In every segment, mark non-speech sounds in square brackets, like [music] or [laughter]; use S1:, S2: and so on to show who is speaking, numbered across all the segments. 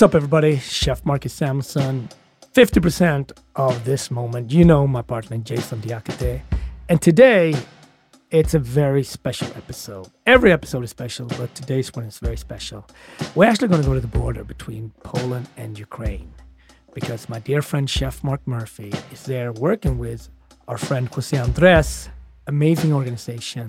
S1: What's up, everybody? Chef Marcus Samuelsson. 50% of this moment, you know my partner Jason Diakite. And today, it's a very special episode. Every episode is special, but today's one is very special. We're actually going to go to the border between Poland and Ukraine because my dear friend Chef Mark Murphy is there working with our friend Jose Andres, amazing organization,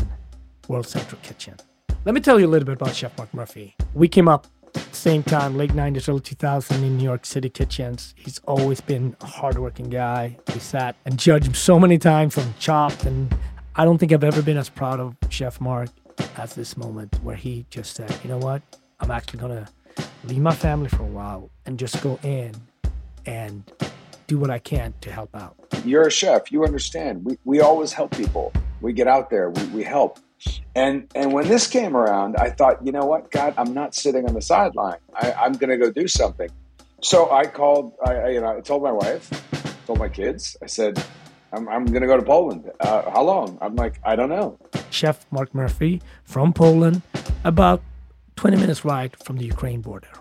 S1: World Central Kitchen. Let me tell you a little bit about Chef Mark Murphy. We came up same time, late 90s, early 2000s in New York City kitchens. He's always been a hardworking guy. We sat and judged him so many times from Chopped, and I don't think I've ever been as proud of Chef Mark as this moment where he just said, you know what, I'm actually gonna leave my family for a while and just go in and do what I can to help out.
S2: You're a chef. You understand. We, we always help people. We get out there. We, we help. And and when this came around, I thought, you know what, God, I'm not sitting on the sideline. I, I'm going to go do something. So I called. I, I, you know I told my wife, told my kids. I said, I'm, I'm going to go to Poland. Uh, how long? I'm like, I don't know.
S1: Chef Mark Murphy from Poland, about 20 minutes ride from the Ukraine border.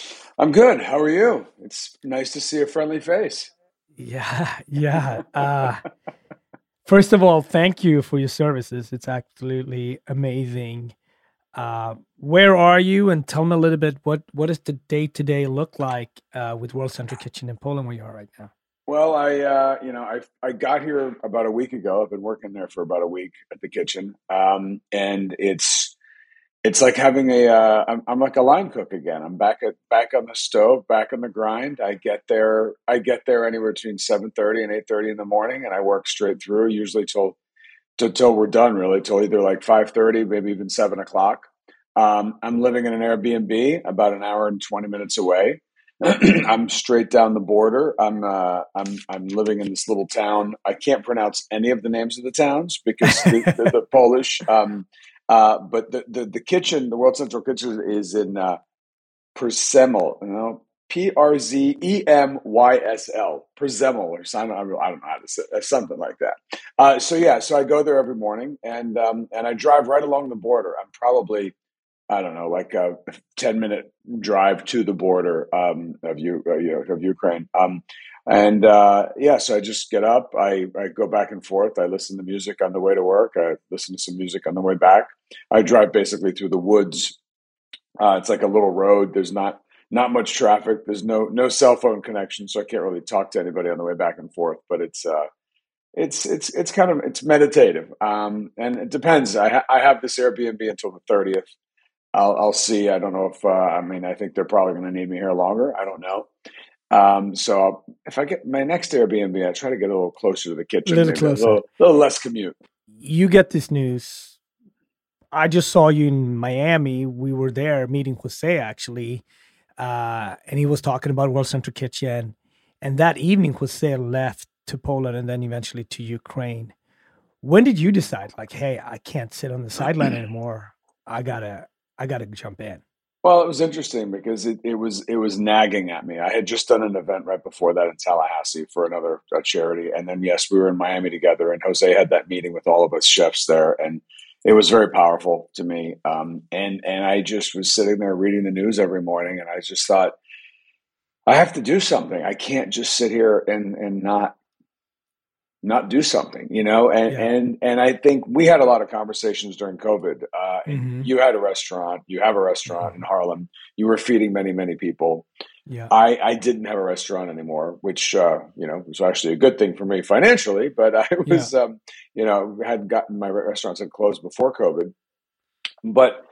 S2: I'm good. How are you? It's nice to see a friendly face.
S1: Yeah, [laughs] yeah. Uh, first of all, thank you for your services. It's absolutely amazing. Uh, where are you? And tell me a little bit what what does the day to day look like uh, with World Central Kitchen in Poland, where you are right now?
S2: Well, I uh, you know I I got here about a week ago. I've been working there for about a week at the kitchen, um, and it's it's like having a uh, I'm, I'm like a line cook again. I'm back at back on the stove, back on the grind. I get there I get there anywhere between seven thirty and eight thirty in the morning, and I work straight through, usually till till, till we're done, really, till either like five thirty, maybe even seven o'clock. Um, I'm living in an Airbnb about an hour and twenty minutes away. [clears throat] I'm straight down the border. I'm uh, I'm I'm living in this little town. I can't pronounce any of the names of the towns because the, the, the [laughs] Polish. Um, uh, but the, the, the kitchen, the World Central Kitchen, is in uh, Przemysl, you know, P R Z E M Y S L, Przemysl, or something. I don't know how to say uh, something like that. Uh, so yeah, so I go there every morning, and um, and I drive right along the border. I'm probably I don't know, like a ten minute drive to the border um, of uh, you know, of Ukraine. Um, and uh, yeah, so I just get up, I, I go back and forth. I listen to music on the way to work. I listen to some music on the way back. I drive basically through the woods. Uh, it's like a little road. There's not not much traffic. There's no no cell phone connection, so I can't really talk to anybody on the way back and forth. But it's uh, it's it's it's kind of it's meditative, um, and it depends. I ha- I have this Airbnb until the thirtieth. I'll I'll see. I don't know if uh, I mean I think they're probably going to need me here longer. I don't know. Um, so if I get my next Airbnb, I try to get a little closer to the kitchen,
S1: a little closer,
S2: a little, little less commute.
S1: You get this news. I just saw you in Miami. We were there meeting Jose actually, uh, and he was talking about World Central Kitchen. And that evening, Jose left to Poland and then eventually to Ukraine. When did you decide, like, hey, I can't sit on the sideline [clears throat] anymore. I gotta, I gotta jump in.
S2: Well, it was interesting because it, it was it was nagging at me. I had just done an event right before that in Tallahassee for another charity, and then yes, we were in Miami together, and Jose had that meeting with all of us chefs there, and it was very powerful to me. Um, and and I just was sitting there reading the news every morning, and I just thought, I have to do something. I can't just sit here and and not not do something, you know? And, yeah. and, and I think we had a lot of conversations during COVID. Uh, mm-hmm. You had a restaurant, you have a restaurant mm-hmm. in Harlem. You were feeding many, many people.
S1: Yeah.
S2: I, I didn't have a restaurant anymore, which uh, you know was actually a good thing for me financially. But I [laughs] was, um, you know, had gotten my restaurants had closed before COVID. But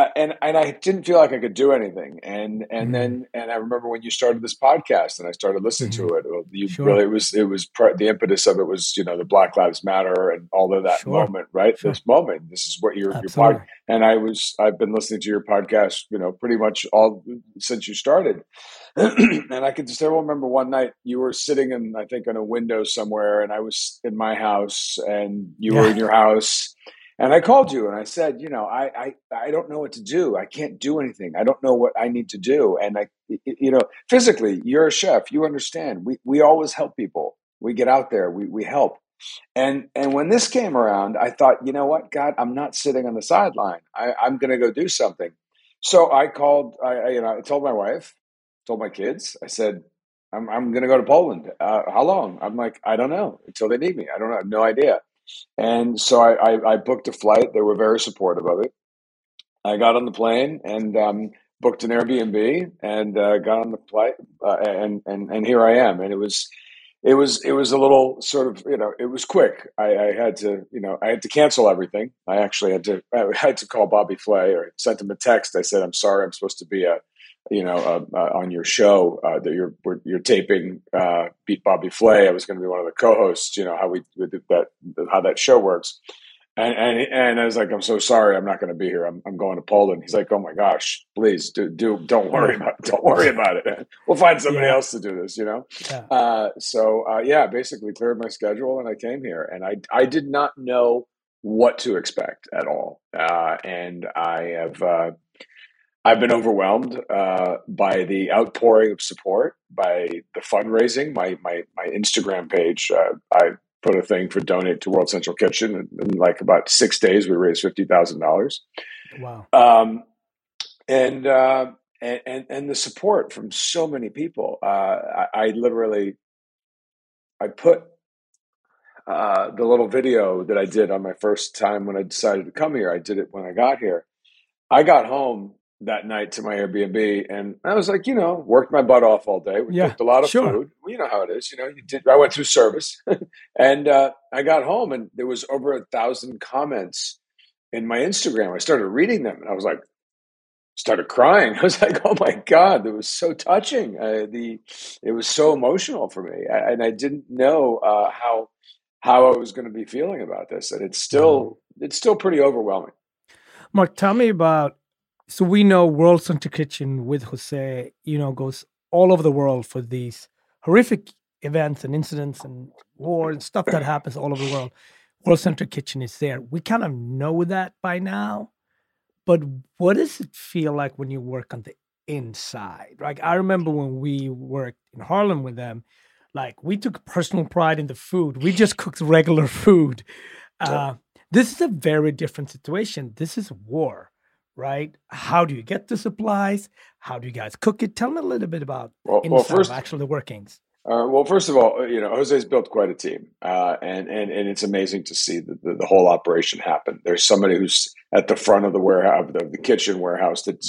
S2: uh, and and I didn't feel like I could do anything. And and mm-hmm. then and I remember when you started this podcast and I started listening mm-hmm. to it. You sure. really it was it was the impetus of it was you know the Black Lives Matter and all of that sure. moment, right? Sure. This moment, this is what your your pod. And I was I've been listening to your podcast, you know, pretty much all since you started. [clears throat] and I can still remember one night you were sitting in I think in a window somewhere, and I was in my house, and you yeah. were in your house and I called you and I said, you know, I, I, I don't know what to do. I can't do anything. I don't know what I need to do. And I, you know, physically, you're a chef. You understand. We, we always help people. We get out there. We, we help. And, and when this came around, I thought, you know what, God, I'm not sitting on the sideline. I, I'm going to go do something. So I called, I, I, you know, I told my wife, told my kids, I said, I'm, I'm going to go to Poland. Uh, how long? I'm like, I don't know until they need me. I don't know. I have no idea. And so I, I, I, booked a flight. They were very supportive of it. I got on the plane and um, booked an Airbnb and uh, got on the flight, uh, and and and here I am. And it was it was it was a little sort of you know it was quick. I, I, had to you know I had to cancel everything. I actually had to [laughs] I had to call Bobby Flay or sent him a text. I said I'm sorry. I'm supposed to be a you know, uh, uh, on your show uh, that you're you're taping uh, Beat Bobby Flay. I was going to be one of the co-hosts. You know how we that how that show works. And, and and I was like, I'm so sorry, I'm not going to be here. I'm, I'm going to Poland. He's like, Oh my gosh, please do do don't worry about it. [laughs] don't worry about it. We'll find somebody yeah. else to do this. You know. Yeah. Uh, so uh, yeah, basically cleared my schedule and I came here, and I I did not know what to expect at all, uh, and I have I've been overwhelmed uh, by the outpouring of support, by the fundraising. My my my Instagram page, uh, I put a thing for donate to World Central Kitchen. and in like about six days, we raised fifty thousand dollars.
S1: Wow!
S2: Um, and, uh, and, and and the support from so many people. Uh, I, I, literally, I put uh, the little video that I did on my first time when I decided to come here. I did it when I got here. I got home that night to my Airbnb, and I was like, you know, worked my butt off all day. We yeah, cooked a lot of sure. food. you know how it is. You know, you did. I went through service, [laughs] and uh, I got home, and there was over a thousand comments in my Instagram. I started reading them, and I was like, started crying. [laughs] I was like, oh my god, it was so touching. Uh, the it was so emotional for me, I, and I didn't know uh, how how I was going to be feeling about this, and it's still it's still pretty overwhelming.
S1: Mark, tell me about so we know World Center Kitchen with Jose, you know, goes all over the world for these horrific events and incidents and war and stuff that [coughs] happens all over the world. World Center Kitchen is there. We kind of know that by now, but what does it feel like when you work on the inside? Like I remember when we worked in Harlem with them, like we took personal pride in the food. We just cooked regular [laughs] food. Uh, this is a very different situation. This is war right? How do you get the supplies? How do you guys cook it? Tell me a little bit about well, inside well, first, actually the workings.
S2: Uh, well, first of all, you know, Jose's built quite a team, uh, and and and it's amazing to see the, the, the, whole operation happen. There's somebody who's at the front of the warehouse, the, the kitchen warehouse, that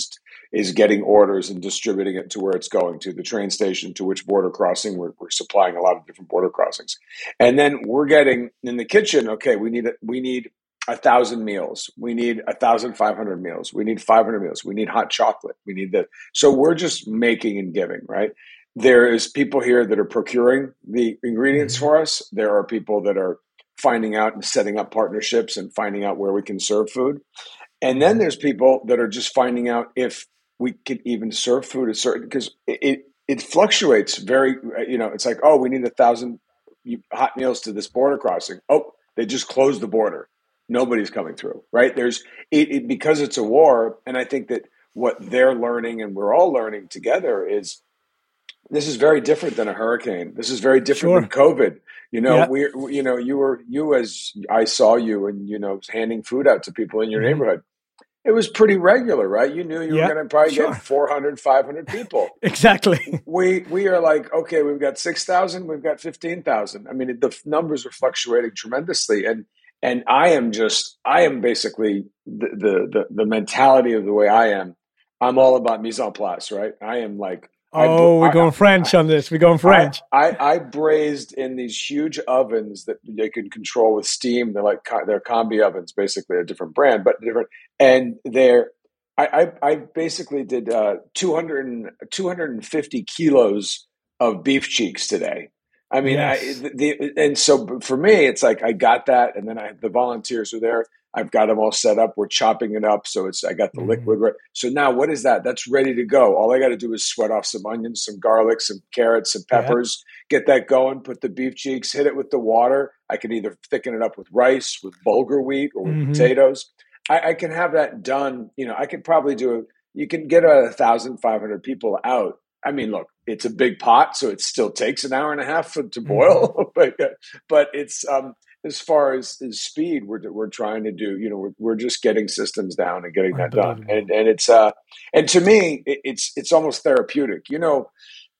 S2: is getting orders and distributing it to where it's going to the train station, to which border crossing. We're, we're supplying a lot of different border crossings, and then we're getting in the kitchen. Okay, we need we need a thousand meals. We need a thousand five hundred meals. We need five hundred meals. We need hot chocolate. We need that. So we're just making and giving, right? There is people here that are procuring the ingredients mm-hmm. for us. There are people that are finding out and setting up partnerships and finding out where we can serve food. And then mm-hmm. there's people that are just finding out if we can even serve food at certain because it, it, it fluctuates very. You know, it's like oh, we need a thousand hot meals to this border crossing. Oh, they just closed the border nobody's coming through, right? There's it, it, because it's a war, and I think that what they're learning and we're all learning together is this is very different than a hurricane. This is very different sure. than COVID. You know, yeah. we, you know, you were you as I saw you and you know handing food out to people in your mm-hmm. neighborhood. It was pretty regular, right? You knew you were going to probably sure. get 400, 500 people. [laughs]
S1: exactly.
S2: We we are like, okay, we've got 6,000, we've got 15,000. I mean, the numbers are fluctuating tremendously and and I am just I am basically the, the the the mentality of the way I am. I'm all about mise en place, right? I am like
S1: Oh, we're going French on this. We're going French.
S2: I, I, I braised in these huge ovens that they can control with steam. They're like they're combi ovens, basically a different brand, but different. And they're I, I, I basically did uh, 200 250 kilos of beef cheeks today. I mean, yes. I, the, and so for me, it's like I got that, and then I the volunteers are there. I've got them all set up. We're chopping it up, so it's I got the mm-hmm. liquid. Right. So now, what is that? That's ready to go. All I got to do is sweat off some onions, some garlic, some carrots, some peppers. Yeah. Get that going. Put the beef cheeks. Hit it with the water. I can either thicken it up with rice, with bulgur wheat, or with mm-hmm. potatoes. I, I, can have that done. You know, I could probably do. A, you can get a thousand five hundred people out I mean, look, it's a big pot, so it still takes an hour and a half for, to boil. Mm-hmm. [laughs] but but it's um, as far as, as speed, we're we're trying to do. You know, we're, we're just getting systems down and getting that done. And and it's uh, and to me, it, it's it's almost therapeutic. You know,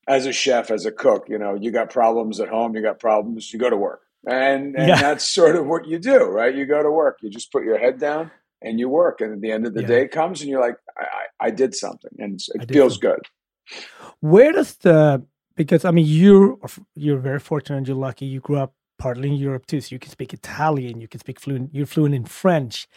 S2: as a chef, as a cook, you know, you got problems at home, you got problems, you go to work, and and yeah. that's sort of what you do, right? You go to work, you just put your head down and you work, and at the end of the yeah. day comes, and you're like, I, I did something, and it feels good.
S1: Where does the because I mean you're you're very fortunate you're lucky you grew up partly in Europe too, so you can speak Italian, you can speak fluent, you're fluent in French.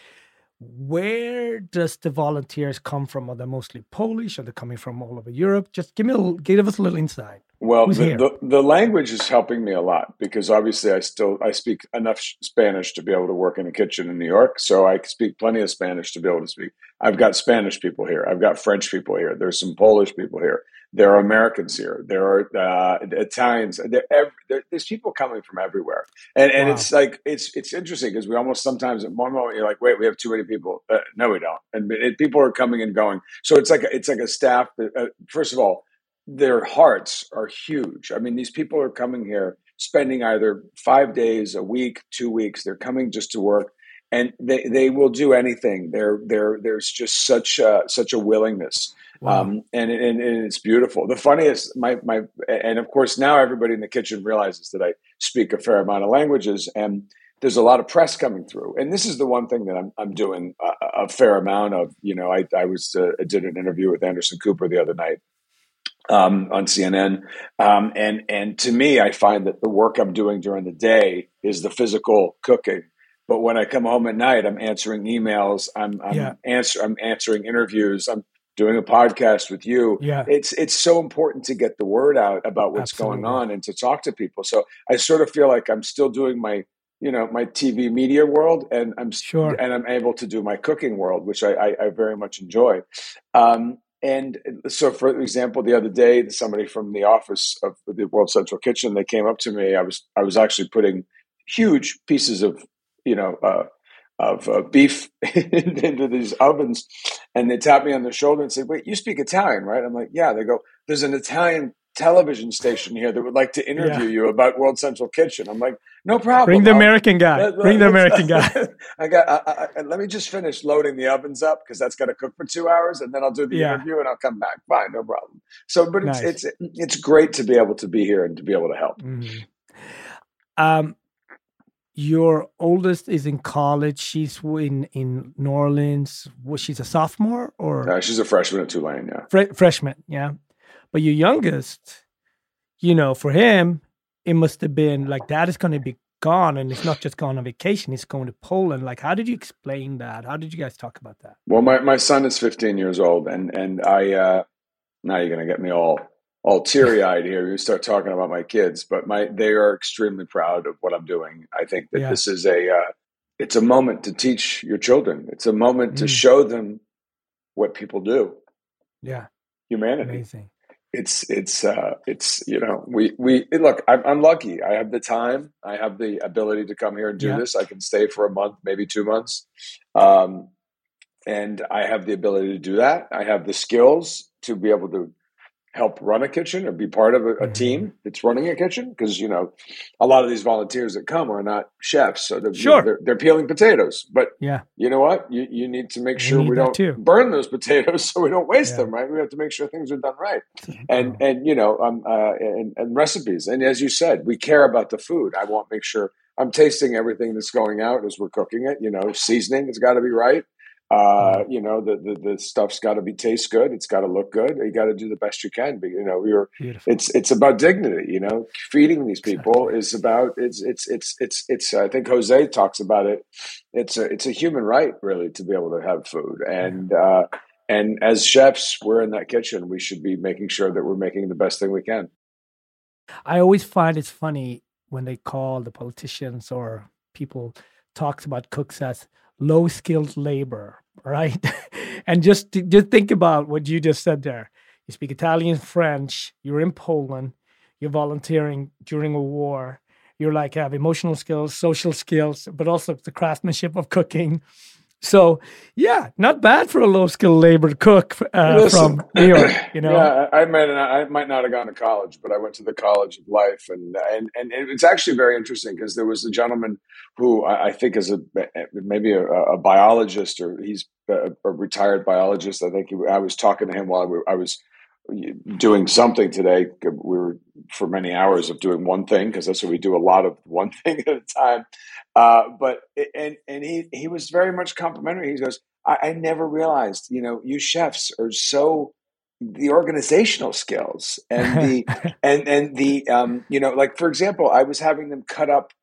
S1: Where does the volunteers come from? Are they mostly Polish? Are they coming from all over Europe? Just give me a give us a little insight.
S2: Well, the, the, the, language is helping me a lot because obviously I still I speak enough Spanish to be able to work in a kitchen in New York. So I speak plenty of Spanish to be able to speak. I've got Spanish people here. I've got French people here. There's some Polish people here. There are Americans here. There are uh, Italians. There, there, there's people coming from everywhere, and and wow. it's like it's it's interesting because we almost sometimes at one moment you're like, wait, we have too many people. Uh, no, we don't, and it, people are coming and going. So it's like a, it's like a staff. That, uh, first of all their hearts are huge. I mean, these people are coming here, spending either five days, a week, two weeks. They're coming just to work, and they, they will do anything. There there there's just such a, such a willingness, wow. um, and, and and it's beautiful. The funniest, my my, and of course now everybody in the kitchen realizes that I speak a fair amount of languages, and there's a lot of press coming through. And this is the one thing that I'm I'm doing a, a fair amount of. You know, I I was uh, I did an interview with Anderson Cooper the other night um, on CNN. Um, and and to me, I find that the work I'm doing during the day is the physical cooking. But when I come home at night, I'm answering emails. I'm I'm, yeah. answer, I'm answering interviews. I'm doing a podcast with you.
S1: Yeah.
S2: It's it's so important to get the word out about what's Absolutely. going on and to talk to people. So I sort of feel like I'm still doing my you know my TV media world, and I'm
S1: sure,
S2: and I'm able to do my cooking world, which I, I, I very much enjoy. Um, and so, for example, the other day, somebody from the office of the World Central Kitchen, they came up to me. I was I was actually putting huge pieces of you know uh, of uh, beef [laughs] into these ovens, and they tapped me on the shoulder and said, "Wait, you speak Italian, right?" I'm like, "Yeah." They go, "There's an Italian television station here that would like to interview yeah. you about World Central Kitchen. I'm like, no problem.
S1: Bring the I'll, American guy. Let, Bring the American guy. [laughs]
S2: I got. I, I, let me just finish loading the ovens up because that's got to cook for two hours, and then I'll do the yeah. interview and I'll come back. Fine, no problem. So, but nice. it's it's it's great to be able to be here and to be able to help.
S1: Mm-hmm. Um, your oldest is in college. She's in in New Orleans. Was she's a sophomore or?
S2: Uh, she's a freshman at Tulane. Yeah,
S1: Fre- freshman. Yeah, but your youngest, you know, for him, it must have been like that is going to be gone and it's not just going on vacation he's going to poland like how did you explain that how did you guys talk about that
S2: well my, my son is 15 years old and and i uh now you're going to get me all all teary-eyed here you start talking about my kids but my they are extremely proud of what i'm doing. I think that yeah. this is a uh, it's a moment to teach your children. It's a moment mm. to show them what people do.
S1: Yeah.
S2: Humanity.
S1: Amazing.
S2: It's it's uh, it's you know we we look I'm, I'm, lucky. I have the time. I have the ability to come here and do yeah. this. I can stay for a month maybe two months. Um, and i have the ability to do that. I have the skills to be able to help run a kitchen or be part of a, a mm-hmm. team that's running a kitchen? Because you know a lot of these volunteers that come are not chefs so they're,
S1: sure.
S2: they're, they're, peeling potatoes. But
S1: yeah.
S2: you know what? You, you need to make sure we don't too. burn those [laughs] potatoes so we don't waste yeah. them right? We have to make sure things are done right. And and you know um, uh, and, and recipes. And as you said we care about the food. I want to make sure i'm tasting everything that's going out as we're cooking it. You know seasoning has got to be right Uh, you know, the the, the stuff's got to be taste good. It's got to look good. You got to do the best you can. But you know, you're Beautiful. it's it's about dignity. You know, feeding these people exactly. is about it's it's it's it's it's. I think Jose talks about it. It's a it's a human right, really, to be able to have food. And uh, and as chefs, we're in that kitchen. We should be making sure that we're making the best thing we can.
S1: I always find it's funny when they call the politicians or people talks about cooks as low skilled labor, right? [laughs] and just just think about what you just said there. You speak Italian, French. You're in Poland. You're volunteering during a war. You're like have emotional skills, social skills, but also the craftsmanship of cooking. So yeah, not bad for a low skilled labor cook uh, Listen, from New York. You [clears throat] know,
S2: yeah, I might not, I might not have gone to college, but I went to the College of Life, and and and it's actually very interesting because there was a gentleman who I, I think is a maybe a, a, biologist or he's a, a, retired biologist. I think he, I was talking to him while I was doing something today. We were for many hours of doing one thing because that's what we do a lot of one [laughs] thing at a time. Uh, but and and he he was very much complimentary. He goes, I, I never realized, you know, you chefs are so the organizational skills and the [laughs] and and the um, you know, like for example, I was having them cut up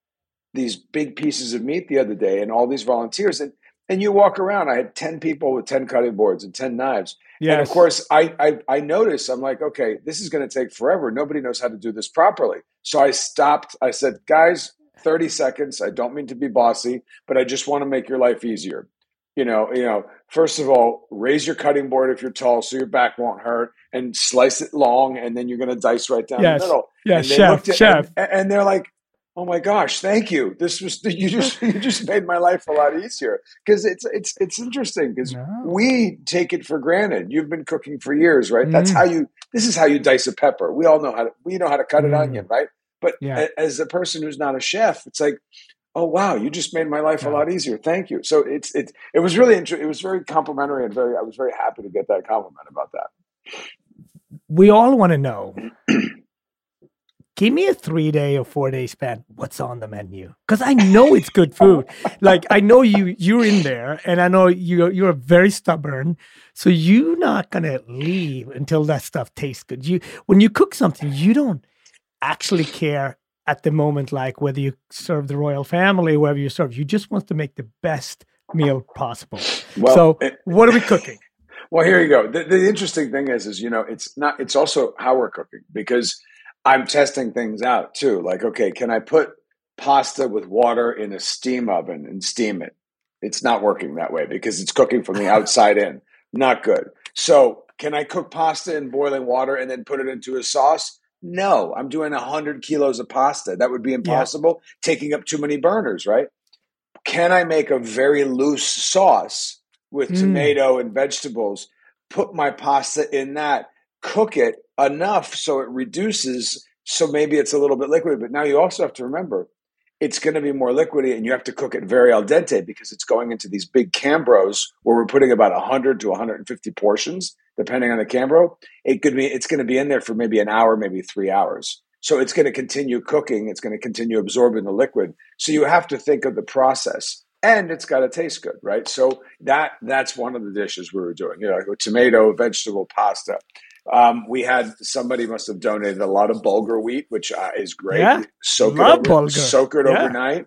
S2: these big pieces of meat the other day, and all these volunteers and and you walk around. I had ten people with ten cutting boards and ten knives. Yes. And of course, I I, I notice. I'm like, okay, this is going to take forever. Nobody knows how to do this properly. So I stopped. I said, guys, thirty seconds. I don't mean to be bossy, but I just want to make your life easier. You know, you know. First of all, raise your cutting board if you're tall, so your back won't hurt, and slice it long, and then you're going to dice right down yes. the middle.
S1: Yes, chef, at, chef.
S2: And, and they're like, oh my gosh thank you this was [laughs] you just you just made my life a lot easier because it's it's it's interesting because no. we take it for granted you've been cooking for years right mm. that's how you this is how you dice a pepper we all know how to we know how to cut mm. an onion right but yeah. as a person who's not a chef it's like oh wow you just made my life yeah. a lot easier thank you so it's it it was really interesting it was very complimentary and very i was very happy to get that compliment about that
S1: we all want to know [clears throat] give me a three day or four day span. What's on the menu? Because I know it's good [laughs] food. like I know you you're in there, and I know you you're very stubborn. So you're not gonna leave until that stuff tastes good. You when you cook something, you don't actually care at the moment, like whether you serve the royal family, whoever you serve. You just want to make the best meal possible. Well, so what are we cooking? [laughs]
S2: Well, here you go. The, the interesting thing is, is you know, it's not. It's also how we're cooking because I'm testing things out too. Like, okay, can I put pasta with water in a steam oven and steam it? It's not working that way because it's cooking from the [laughs] outside in. Not good. So, can I cook pasta in boiling water and then put it into a sauce? No, I'm doing 100 kilos of pasta. That would be impossible, yeah. taking up too many burners, right? Can I make a very loose sauce with mm. tomato and vegetables? Put my pasta in that, cook it enough so it reduces. So maybe it's a little bit liquid, but now you also have to remember it's going to be more liquidy and you have to cook it very al dente because it's going into these big cambros where we're putting about 100 to 150 portions depending on the cambro. It could be it's going to be in there for maybe an hour maybe three hours. So it's going to continue cooking it's going to continue absorbing the liquid. So you have to think of the process. And it's got to taste good right? So that that's one of the dishes we were doing. You know tomato vegetable pasta um, we had somebody must have donated a lot of bulgur wheat, which uh, is great.
S1: Yeah,
S2: soak
S1: Love
S2: it, over, soak it
S1: yeah.
S2: overnight.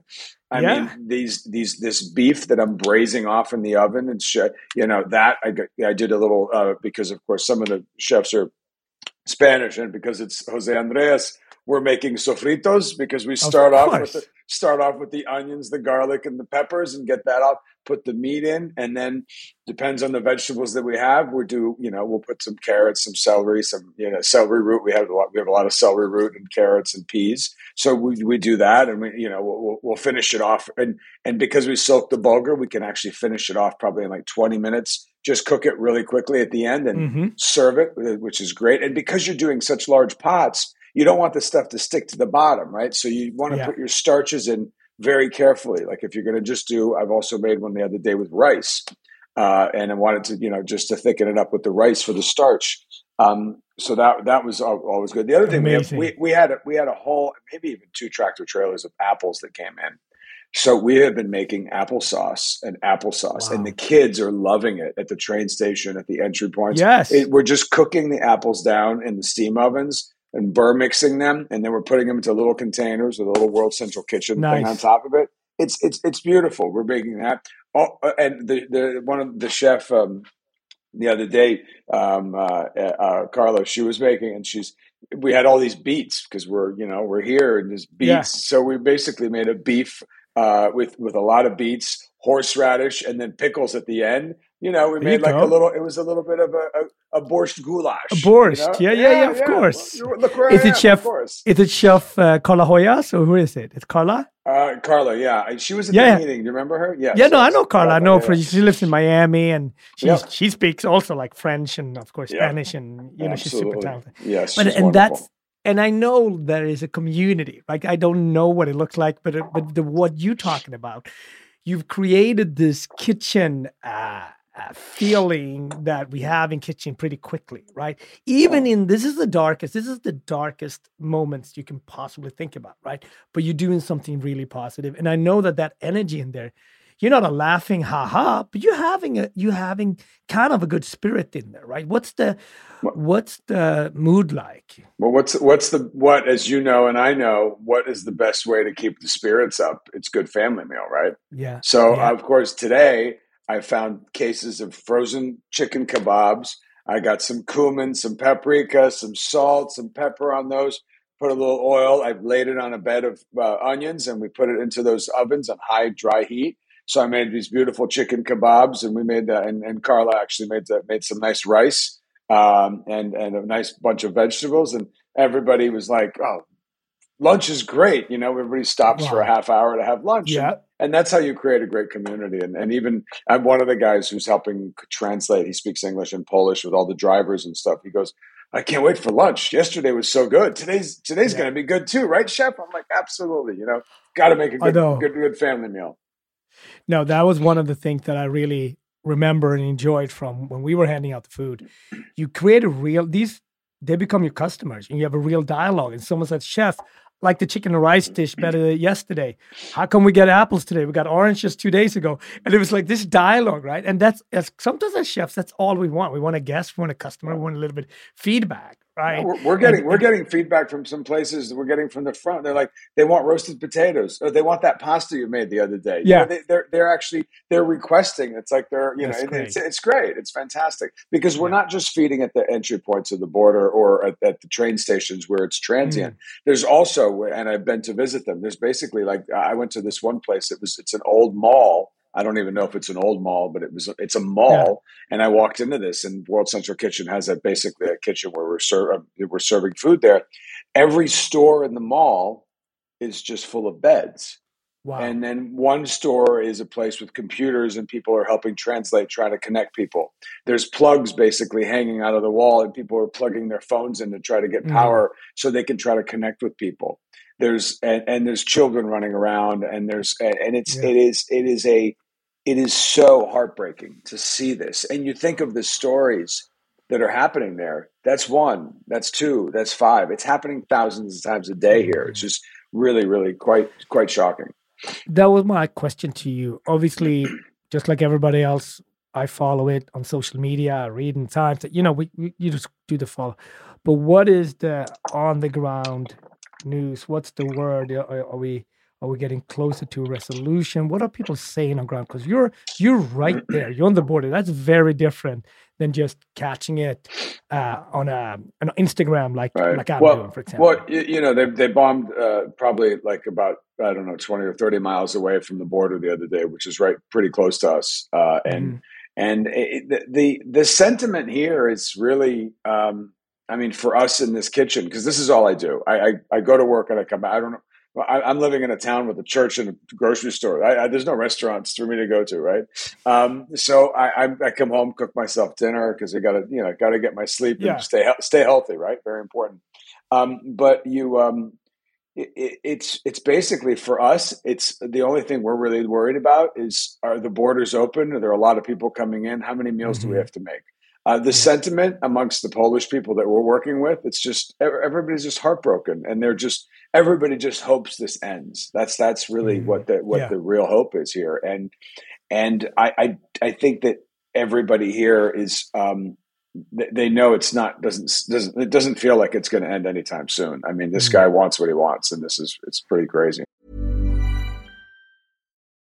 S2: I yeah. mean, these these this beef that I'm braising off in the oven and sh- you know that I I did a little uh, because of course some of the chefs are Spanish and because it's Jose Andres, we're making sofritos because we start off with the, start off with the onions, the garlic, and the peppers, and get that off. Put the meat in, and then depends on the vegetables that we have. We do, you know, we'll put some carrots, some celery, some you know celery root. We have a lot. We have a lot of celery root and carrots and peas. So we, we do that, and we you know we'll, we'll finish it off. And and because we soak the bulgur, we can actually finish it off probably in like twenty minutes. Just cook it really quickly at the end and mm-hmm. serve it, which is great. And because you're doing such large pots, you don't want the stuff to stick to the bottom, right? So you want to yeah. put your starches in very carefully. Like if you're going to just do, I've also made one the other day with rice, uh, and I wanted to, you know, just to thicken it up with the rice for the starch. Um, so that that was always good. The other thing we, have, we we had a, we had a whole maybe even two tractor trailers of apples that came in. So we have been making applesauce and applesauce, wow. and the kids are loving it at the train station, at the entry points.
S1: Yes,
S2: it, we're just cooking the apples down in the steam ovens and burr mixing them, and then we're putting them into little containers with a little World Central Kitchen nice. thing on top of it. It's it's it's beautiful. We're making that. Oh, uh, and the the one of the chef um, the other day, um, uh, uh, Karla, she was making, and she's we had all these beets because we're you know we're here and there's beets, yeah. so we basically made a beef uh, with with a lot of beets, horseradish, and then pickles at the end. You know, we there made like go. a little. It was a little bit of a, a a borscht goulash.
S1: A borscht, you know? yeah, yeah, yeah, of yeah. course.
S2: Well, look where is
S1: I it am, chef? Is it chef uh, Karla Hoyos or who is it? It's Karla.
S2: Uh, Karla, yeah, she was at yeah. the meeting. Do you remember her?
S1: Yeah, yeah. No, I know Karla. Karla I know yeah. for she lives in Miami and she she speaks also like French and of course Spanish and you know Absolutely. she's super talented.
S2: Yes,
S1: but
S2: and
S1: wonderful. that's and I know there is a community. Like I don't know what it looks like, but but the what you're talking about, you've created this kitchen. Uh, uh, feeling that we have in kitchen pretty quickly, right? Even in this is the darkest, this is the darkest moments you can possibly think about, right? But you're doing something really positive, and I know that that energy in there, you're not a laughing ha ha, but you're having a you having kind of a good spirit in there, right? What's the what's the mood like?
S2: Well, what's what's the what as you know and I know what is the best way to keep the spirits up? It's good family meal, right?
S1: Yeah.
S2: So
S1: yeah.
S2: of course today I found cases of frozen chicken kebabs. I got some cumin, some paprika, some salt, some pepper on those. Put a little oil. I've laid it on a bed of uh, onions, and we put it into those ovens on high dry heat. So I made these beautiful chicken kebabs, and we made that. And, and Karla actually made that, made some nice rice um, and and a nice bunch of vegetables. And everybody was like, "Oh, lunch is great. You know, everybody stops wow. for a half hour to have lunch.
S1: Yeah.
S2: And, and, that's how you create a great community. And, and even I'm one of the guys who's helping translate. He speaks English and Polish with all the drivers and stuff. He goes, I can't wait for lunch. Yesterday was so good. Today's today's yeah. going to be good too, right, chef? I'm like, absolutely. You know, got to make a good, good good family meal.
S1: No, that was one of the things that I really remember and enjoyed from when we were handing out the food. You create a real these they become your customers and you have a real dialogue. And someone said, Chef, like the chicken and rice dish better yesterday. How come we get apples today? We got oranges two days ago. And it was like this dialogue, right? And that's as sometimes as chefs, that's all we want. We want a guest, we want a customer, we want a little bit feedback right?
S2: we're, we're, getting and, we're getting feedback from some places. We're getting from the front. They're like they want roasted potatoes, or they want that pasta you made the other day.
S1: Yeah,
S2: you know, they, are they're, they're actually they're requesting. It's like they're you That's know great. It's, it's great. It's fantastic because we're yeah. not just feeding at the entry points of the border or at, at the train stations where it's transient. Mm. There's also, and I've been to visit them. There's basically like I went to this one place. It was it's an old mall I don't even know if it's an old mall, but it was it's a mall. Yeah. And I walked into this, and World Central Kitchen has a basically a kitchen where we're ser- uh, we're serving food there. Every store in the mall is just full of beds.
S1: Wow.
S2: And then one store is a place with computers and people are helping translate, trying to connect people. There's plugs basically hanging out of the wall, and people are plugging their phones in to try to get mm. power mm. so they can try to connect with people. There's and, and, there's children running around, and there's and it's yeah. it is it is a it is so heartbreaking to see this. And you think of the stories that are happening there. That's one, that's two, that's five. It's happening thousands of times a day here. It's just really, really quite quite shocking.
S1: That was my question to you. Obviously, just like everybody else, I follow it on social media, I read in Times. You know, we, we you just do the follow. But what is the on the ground news? What's the word? Are, are we are we getting closer to a resolution? What are people saying on ground? Because you're you're right [clears throat] there. You're on the border. That's very different than just catching it uh, on a an Instagram like right. like I'm
S2: well,
S1: doing, for example.
S2: Well, you know, they they bombed uh, probably like about I don't know twenty or thirty miles away from the border the other day, which is right pretty close to us. Uh, and mm. and it, the the sentiment here is really. Um, I mean, for us in this kitchen, because this is all I do. I, I, I go to work and I come back. I don't know. Well, I, am living in a town with a church and a grocery store. I, I, there's no restaurants for me to go to, right? Um, so I, I, come home, cook myself dinner because I got to, you know, got to get my sleep and yeah. stay stay healthy, right? Very important. Um, but you, um, it, it's it's basically for us. It's the only thing we're really worried about is are the borders open? Are there a lot of people coming in? How many meals mm-hmm. do we mm-hmm. have to make? Uh, the sentiment amongst the Polish people that we're working with, it's just everybody's just heartbroken, and they're just everybody just hopes this ends. That's that's really mm-hmm. what the what yeah. the real hope is here. And and I, I I think that everybody here is um, they know it's not doesn't doesn't it doesn't feel like it's going to end anytime soon. I mean, this mm-hmm. guy wants what he wants, and this is it's pretty crazy.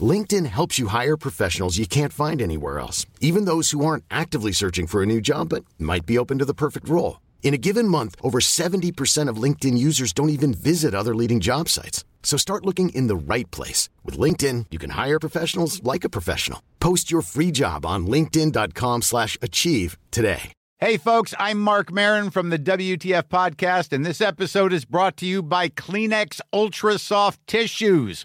S3: LinkedIn helps you hire professionals you can't find anywhere else, even those who aren't actively searching for a new job but might be open to the perfect role. In a given month, over 70% of LinkedIn users don't even visit other leading job sites. So start looking in the right place. With LinkedIn, you can hire professionals like a professional. Post your free job on linkedin.com slash achieve today.
S4: Hey folks, I'm Marc Maron from the WTF Podcast, and this episode is brought to you by Kleenex Ultra Soft Tissues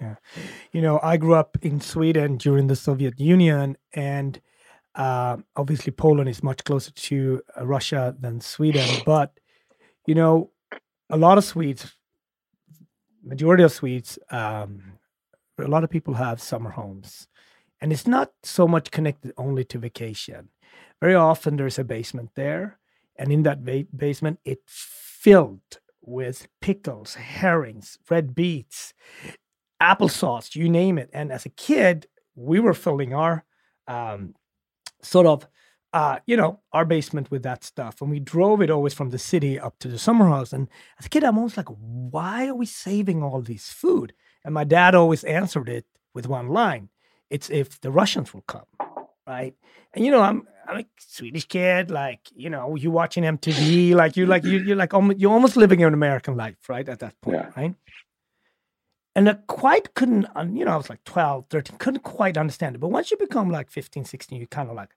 S1: Yeah. You know, I grew up in Sweden during the Soviet Union, and uh, obviously Poland is much closer to uh, Russia than Sweden. But, you know, a lot of Swedes, majority of Swedes, um, a lot of people have summer homes. And it's not so much connected only to vacation. Very often there's a basement there. And in that ba- basement, it's filled with pickles, herrings, red beets, applesauce, you name it. And as a kid, we were filling our um, sort of, uh, you know, our basement with that stuff. And we drove it always from the city up to the summer house. And as a kid, I'm always like, why are we saving all this food? And my dad always answered it with one line it's if the Russians will come, right? And, you know, I'm, I'm a Swedish kid, like, you know, you watching MTV, like you like you you're like you're almost living an American life, right? At that point, yeah. right? And I quite couldn't, you know, I was like 12, 13, couldn't quite understand it. But once you become like 15, 16, you kind of like,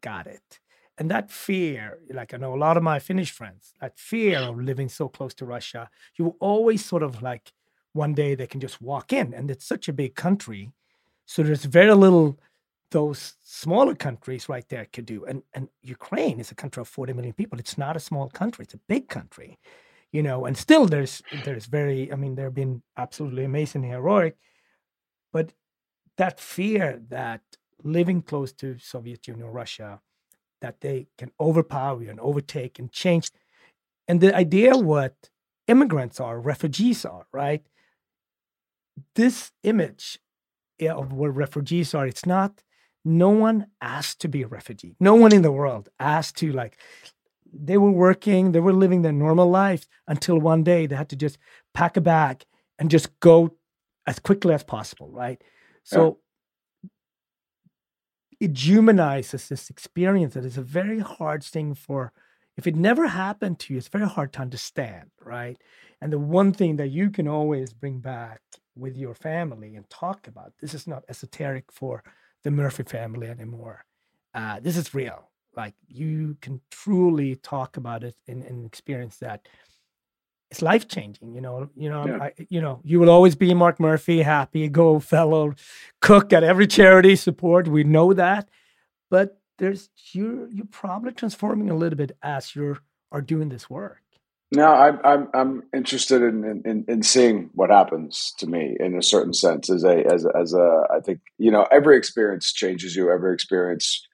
S1: got it. And that fear, like I know a lot of my Finnish friends, that fear of living so close to Russia, you always sort of like, one day they can just walk in. And it's such a big country. So there's very little those smaller countries right there could do. And, and Ukraine is a country of 40 million people. It's not a small country, it's a big country you know, and still there's there's very, I mean, they've been absolutely amazing, and heroic, but that fear that living close to Soviet Union, Russia, that they can overpower you and overtake and change, and the idea what immigrants are, refugees are, right? This image of what refugees are, it's not no one asked to be a refugee. No one in the world asked to like they were working, they were living their normal life until one day they had to just pack a bag and just go as quickly as possible, right? So yeah. it humanizes this experience that is a very hard thing for if it never happened to you, it's very hard to understand, right? And the one thing that you can always bring back with your family and talk about this is not esoteric for the Murphy family anymore. Uh, this is real. Like you can truly talk about it and, and experience that it's life changing. You know, you know,
S2: Yeah.
S1: I, you know, you will always be Mark Murphy, happy go fellow cook at every charity support. We know that, but there's you're you're probably transforming a little bit as you are are doing this work.
S2: No, I'm I'm I'm interested in, in in seeing what happens to me in a certain sense as a as a, as a I think you know every experience changes you. Every experience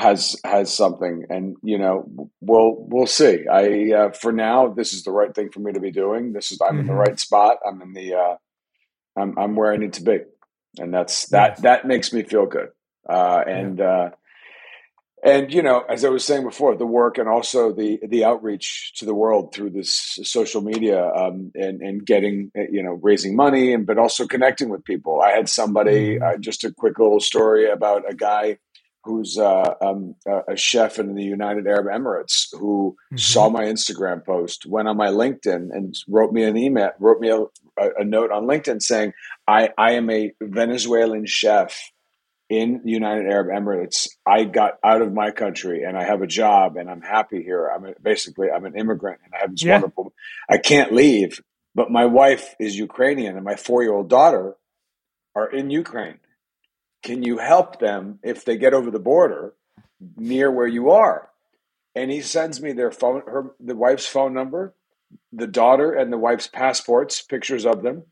S2: has has something, and you know we'll we'll see. I uh, for now this is the right thing for me to be doing. This is I'm in the
S1: Mhm.
S2: right spot. I'm in the uh, I'm I'm where I need to be, and that's that
S1: Yes.
S2: that makes me feel good. Uh, and uh, and you know as i was saying before the work and also the the outreach to the world through this social media um, and and getting uh, you know raising money and but also connecting with people i had somebody
S1: Mhm.
S2: uh, just a quick little story about a guy who's uh, um, a chef in the united arab emirates who
S1: Mhm.
S2: saw my instagram post went on my linkedin and wrote me an email wrote me a, a, a note on linkedin saying i i am a venezuelan chef in the United Arab Emirates. I got out of my country and I have a job and I'm happy here. I'm a, basically I'm an immigrant and I have this
S1: Yeah.
S2: wonderful. I can't leave, but my wife is Ukrainian and my four year old daughter are in Ukraine. Can you help them if they get over the border near where you are? And he sends me their phone, her the wife's phone number, the daughter and the wife's passports, pictures of them.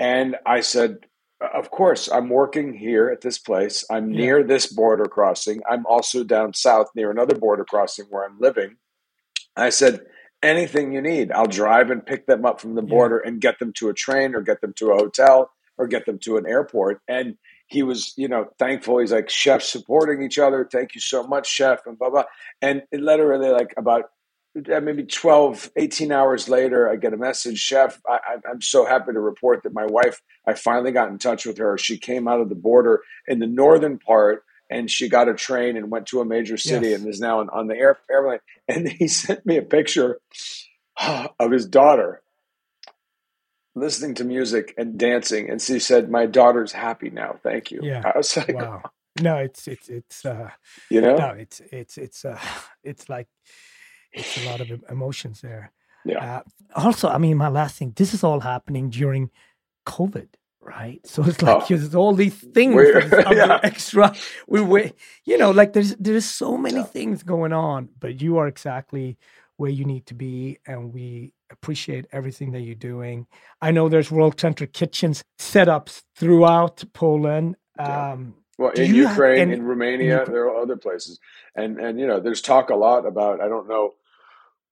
S2: And I said, of course, I'm working here at this place. I'm
S1: Yeah.
S2: near this border crossing. I'm also down south near another border crossing where I'm living. I said, anything you need, I'll drive and pick them up from the
S1: Yeah.
S2: border and get them to a train or get them to a hotel or get them to an airport. And he was, you know, thankful. He's like, chef supporting each other. Thank you so much, chef, and blah, blah. And it literally, like, about uh, maybe 12, 18 hours later, I get a message, Chef, I, I- I'm so happy to report that my wife, I finally got in touch with her. She came out of the border in the northern part and she got a train and went to a major city
S1: Yes.
S2: and is now on, on the air, airplane. And he [laughs] sent me a picture of his daughter listening to music and dancing. And she said, My daughter's happy now. Thank you.
S1: Yeah. [laughs]
S2: I was like,
S1: Wow. No, it's it's it's uh
S2: you know?
S1: no, it's it's it's uh [laughs] it's like it's a lot of emotions there.
S2: Yeah.
S1: Uh, also, I mean, my last thing. This is all happening during COVID, right? [laughs] So it's like
S2: Oh.
S1: there's all these things,
S2: We're-
S1: that is other
S2: yeah.
S1: extra. We wait, you know, like there's there's so many
S2: Yeah.
S1: things going on, but you are exactly where you need to be, and we appreciate everything that you're doing. I know there's World Central Kitchens setups throughout Poland.
S2: Yeah.
S1: Um,
S2: Well, in
S1: have
S2: Ukraine,
S1: any-
S2: in Romania,
S1: Uk-
S2: there are other places, and and you know, there's talk a lot about. I don't know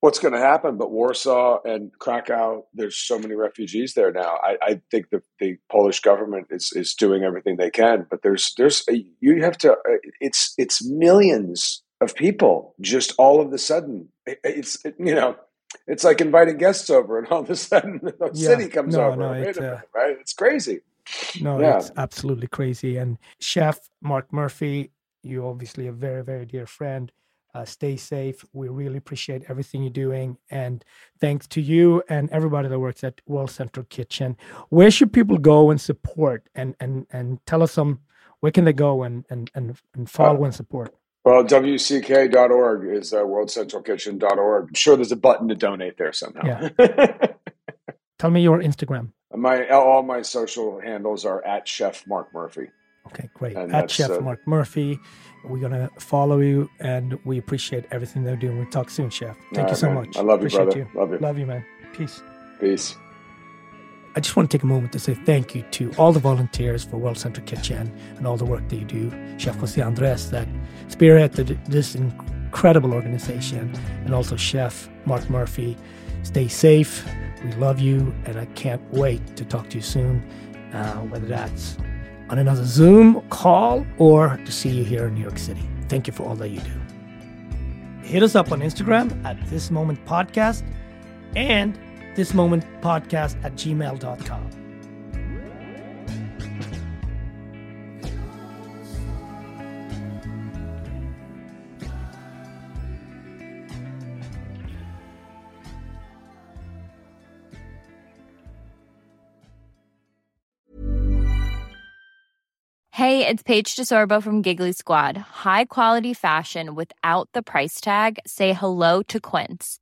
S2: what's going to happen, but Warsaw and Krakow, there's so many refugees there now. I, I think the the Polish government is is doing everything they can, but there's there's you have to. uh, It's it's millions of people just all of a sudden. It- It's it, you know. It's like inviting guests over, and all of a sudden, [laughs] the
S1: Yeah.
S2: city comes
S1: No,
S2: over.
S1: no,
S2: a
S1: uh,
S2: minute, right? It's crazy.
S1: No,
S2: Yeah.
S1: it's absolutely crazy. And Chef Mark Murphy, you obviously a very, very dear friend. Uh, stay safe. We really appreciate everything you're doing. And thanks to you and everybody that works at World Central Kitchen. Where should people go and support and and and tell us some where can they go and and and, and follow and support?
S2: Well, WCK.org is uh, worldcentralkitchen.org. I'm sure there's a button to donate there somehow. Yeah. [laughs]
S1: Tell me your Instagram.
S2: my all my social handles are at Chef Mark Murphy.
S1: Okay, great.
S2: And
S1: At Chef
S2: uh,
S1: Mark Murphy. We're gonna follow you and we appreciate everything they're doing. We'll talk soon, Chef. Thank you
S2: right,
S1: so
S2: man.
S1: much.
S2: I love you,
S1: appreciate
S2: brother. Love you.
S1: Love you, man. Peace.
S2: Peace.
S1: I just want to take a moment to say thank you to all the volunteers for World Central Kitchen and all the work that you do. Chef Jose Andres that spearheaded this incredible organization, and also Chef Mark Murphy. Stay safe. We love you, and I can't wait to talk to you soon, uh, whether that's on another Zoom call or to see you here in New York City. Thank you for all that you do. Hit us up on Instagram at This Moment Podcast and thismomentpodcast at gmail.com.
S5: Hey, it's Paige DeSorbo from Giggly Squad. High quality fashion without the price tag? Say hello to Quince.